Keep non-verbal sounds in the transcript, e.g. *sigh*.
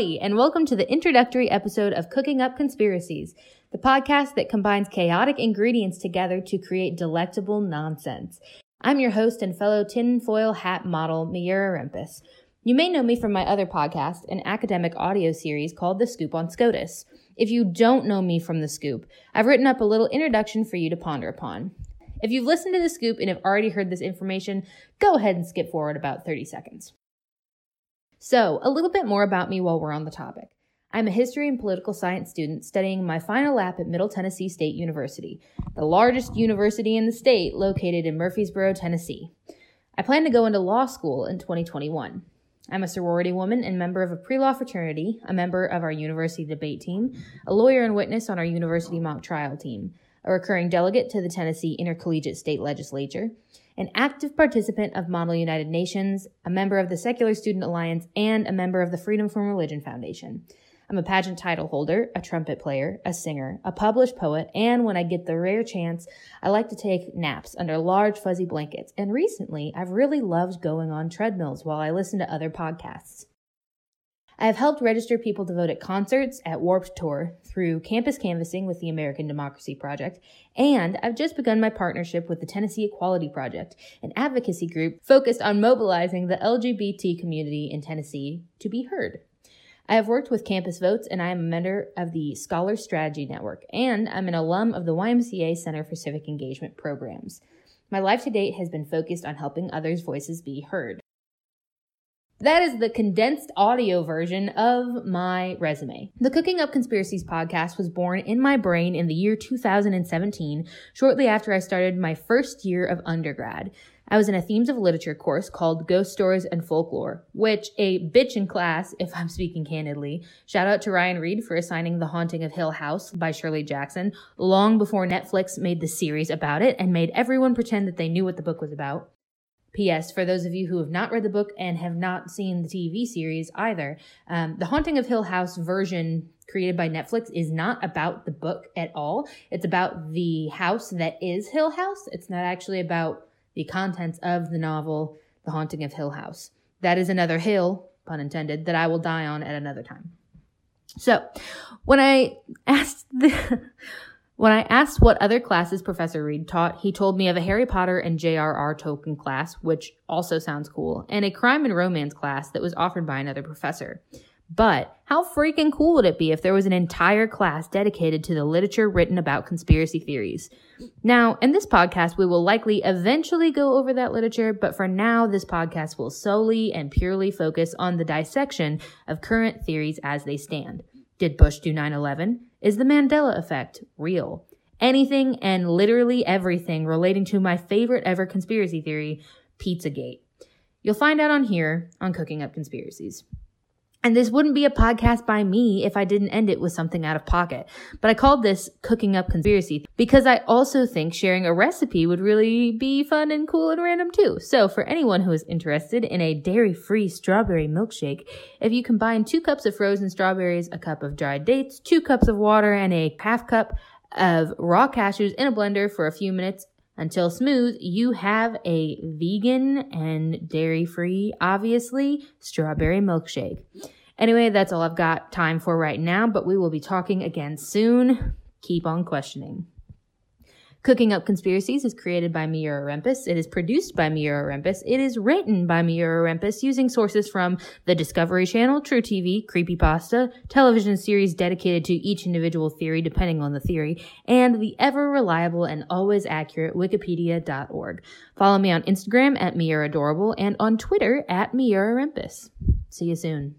and welcome to the introductory episode of Cooking Up Conspiracies, the podcast that combines chaotic ingredients together to create delectable nonsense. I'm your host and fellow tinfoil hat model, Miura Rempis. You may know me from my other podcast, an academic audio series called The Scoop on SCOTUS. If you don't know me from The Scoop, I've written up a little introduction for you to ponder upon. If you've listened to The Scoop and have already heard this information, go ahead and skip forward about 30 seconds. So, a little bit more about me while we're on the topic. I'm a history and political science student studying my final lap at Middle Tennessee State University, the largest university in the state located in Murfreesboro, Tennessee. I plan to go into law school in 2021. I'm a sorority woman and member of a pre law fraternity, a member of our university debate team, a lawyer and witness on our university mock trial team, a recurring delegate to the Tennessee Intercollegiate State Legislature, an active participant of Model United Nations, a member of the Secular Student Alliance, and a member of the Freedom from Religion Foundation. I'm a pageant title holder, a trumpet player, a singer, a published poet, and when I get the rare chance, I like to take naps under large fuzzy blankets. And recently, I've really loved going on treadmills while I listen to other podcasts. I have helped register people to vote at concerts, at Warped Tour, through campus canvassing with the American Democracy Project, and I've just begun my partnership with the Tennessee Equality Project, an advocacy group focused on mobilizing the LGBT community in Tennessee to be heard. I have worked with Campus Votes, and I am a member of the Scholar Strategy Network, and I'm an alum of the YMCA Center for Civic Engagement programs. My life to date has been focused on helping others' voices be heard. That is the condensed audio version of my resume. The Cooking Up Conspiracies podcast was born in my brain in the year 2017, shortly after I started my first year of undergrad. I was in a themes of literature course called Ghost Stories and Folklore, which a bitch in class, *laughs* if I'm speaking candidly. Shout out to Ryan Reed for assigning The Haunting of Hill House by Shirley Jackson long before Netflix made the series about it and made everyone pretend that they knew what the book was about. P.S. For those of you who have not read the book and have not seen the TV series either, um, the Haunting of Hill House version created by Netflix is not about the book at all. It's about the house that is Hill House. It's not actually about the contents of the novel, The Haunting of Hill House. That is another hill, pun intended, that I will die on at another time. So, when I *laughs* asked the when I asked what other classes Professor Reed taught, he told me of a Harry Potter and J.R.R. Tolkien class, which also sounds cool, and a crime and romance class that was offered by another professor. But how freaking cool would it be if there was an entire class dedicated to the literature written about conspiracy theories? Now, in this podcast, we will likely eventually go over that literature, but for now, this podcast will solely and purely focus on the dissection of current theories as they stand. Did Bush do 9 11? Is the Mandela effect real? Anything and literally everything relating to my favorite ever conspiracy theory, Pizzagate. You'll find out on here on Cooking Up Conspiracies. And this wouldn't be a podcast by me if I didn't end it with something out of pocket. But I called this Cooking Up Conspiracy because I also think sharing a recipe would really be fun and cool and random too. So for anyone who is interested in a dairy-free strawberry milkshake, if you combine two cups of frozen strawberries, a cup of dried dates, two cups of water, and a half cup of raw cashews in a blender for a few minutes, until smooth, you have a vegan and dairy free, obviously, strawberry milkshake. Anyway, that's all I've got time for right now, but we will be talking again soon. Keep on questioning. Cooking Up Conspiracies is created by Miura Rempis. It is produced by Miura Rempis. It is written by Miura Rempis using sources from the Discovery Channel, truTV, Creepypasta, television series dedicated to each individual theory depending on the theory, and the ever reliable and always accurate Wikipedia.org. Follow me on Instagram at Miura Adorable and on Twitter at Miura Rempis. See you soon.